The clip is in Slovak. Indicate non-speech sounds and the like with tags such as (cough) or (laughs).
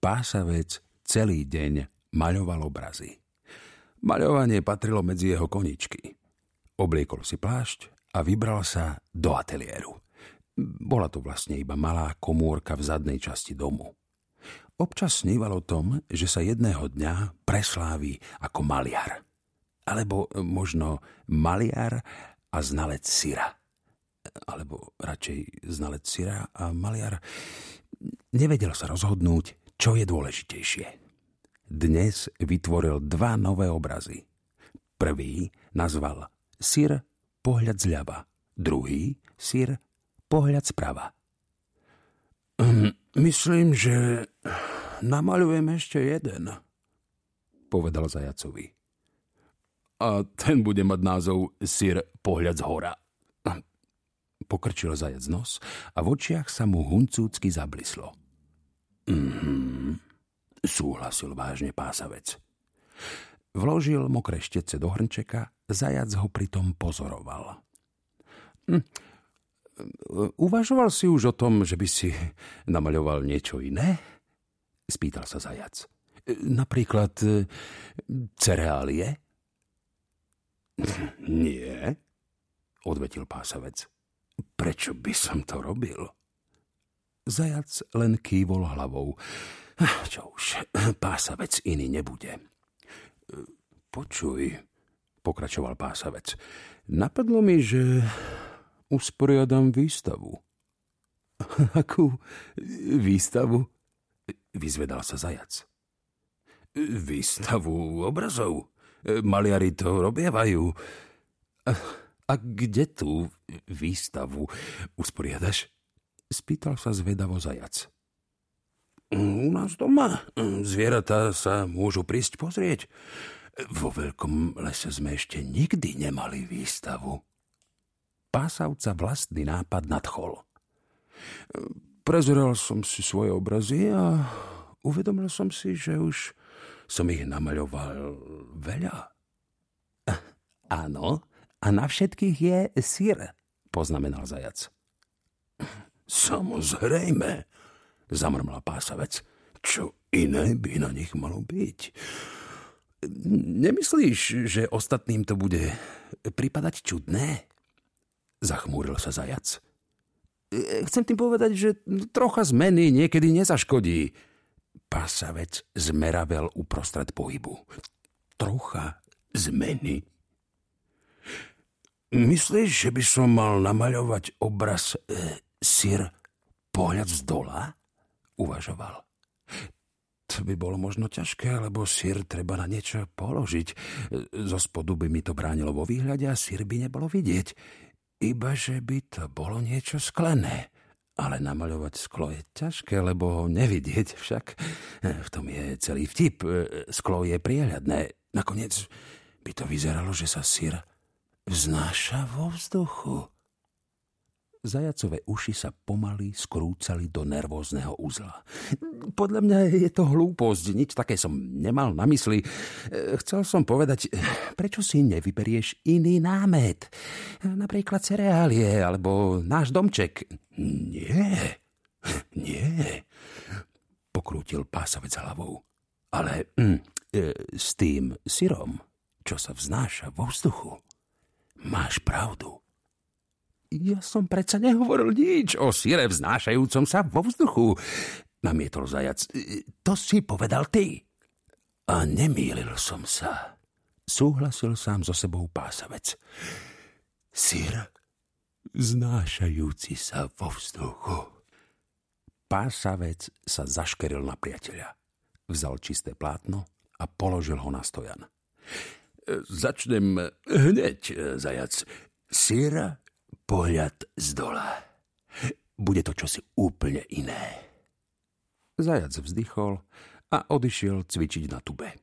Pásavec celý deň maľoval obrazy. Maľovanie patrilo medzi jeho koničky. Obliekol si plášť a vybral sa do ateliéru. Bola to vlastne iba malá komórka v zadnej časti domu. Občas sníval o tom, že sa jedného dňa presláví ako maliar. Alebo možno maliar a znalec syra. Alebo radšej znalec syra a maliar. Nevedel sa rozhodnúť, čo je dôležitejšie. Dnes vytvoril dva nové obrazy. Prvý nazval Syr pohľad zľava, druhý Syr pohľad sprava. Hm, myslím, že namaľujem ešte jeden, povedal zajacovi. A ten bude mať názov Syr pohľad z hora. Pokrčil zajac nos a v očiach sa mu huncúcky zablislo. Mhm, súhlasil vážne pásavec. Vložil mokré štece do hrnčeka, zajac ho pritom pozoroval. Hm, Uvažoval si už o tom, že by si namaľoval niečo iné? Spýtal sa zajac. Napríklad e, cereálie? (laughs) Nie, odvetil pásavec. Prečo by som to robil? Zajac len kývol hlavou. Čo už, pásavec iný nebude. Počuj, pokračoval pásavec. Napadlo mi, že usporiadam výstavu. Akú výstavu? Vyzvedal sa zajac. Výstavu obrazov. Maliari to robievajú. A, a kde tú výstavu usporiadaš? Spýtal sa zvedavo zajac. U nás doma. Zvieratá sa môžu prísť pozrieť. Vo veľkom lese sme ešte nikdy nemali výstavu pásavca vlastný nápad nadchol. Prezeral som si svoje obrazy a uvedomil som si, že už som ich namaľoval veľa. (laughs) Áno, a na všetkých je sír, poznamenal zajac. (laughs) Samozrejme, zamrmla pásavec. Čo iné by na nich malo byť? Nemyslíš, že ostatným to bude pripadať čudné? Zachmúril sa zajac. Chcem tým povedať, že trocha zmeny niekedy nezaškodí. Pasavec zmeravel uprostred pohybu. Trocha zmeny? Myslíš, že by som mal namaľovať obraz e, sír pohľad z dola? Uvažoval. By bolo možno ťažké, lebo sír treba na niečo položiť. Zo spodu by mi to bránilo vo výhľade a sír by nebolo vidieť. Iba, že by to bolo niečo sklené. Ale namaľovať sklo je ťažké, lebo ho nevidieť však. V tom je celý vtip. Sklo je priehľadné. Nakoniec by to vyzeralo, že sa sír vznáša vo vzduchu. Zajacové uši sa pomaly skrúcali do nervózneho uzla. Podľa mňa je to hlúposť, nič také som nemal na mysli. Chcel som povedať, prečo si nevyberieš iný námet? Napríklad cereálie, alebo náš domček. Nie, nie, pokrútil pásavec hlavou. Ale mm, e, s tým syrom, čo sa vznáša vo vzduchu, máš pravdu. Ja som predsa nehovoril nič o síre vznášajúcom sa vo vzduchu, namietol zajac. To si povedal ty. A nemýlil som sa. Súhlasil sám so sebou pásavec. Sír vznášajúci sa vo vzduchu. Pásavec sa zaškeril na priateľa. Vzal čisté plátno a položil ho na stojan. Začnem hneď, zajac. Síra pohľad z dola. Bude to čosi úplne iné. Zajac vzdychol a odišiel cvičiť na tube.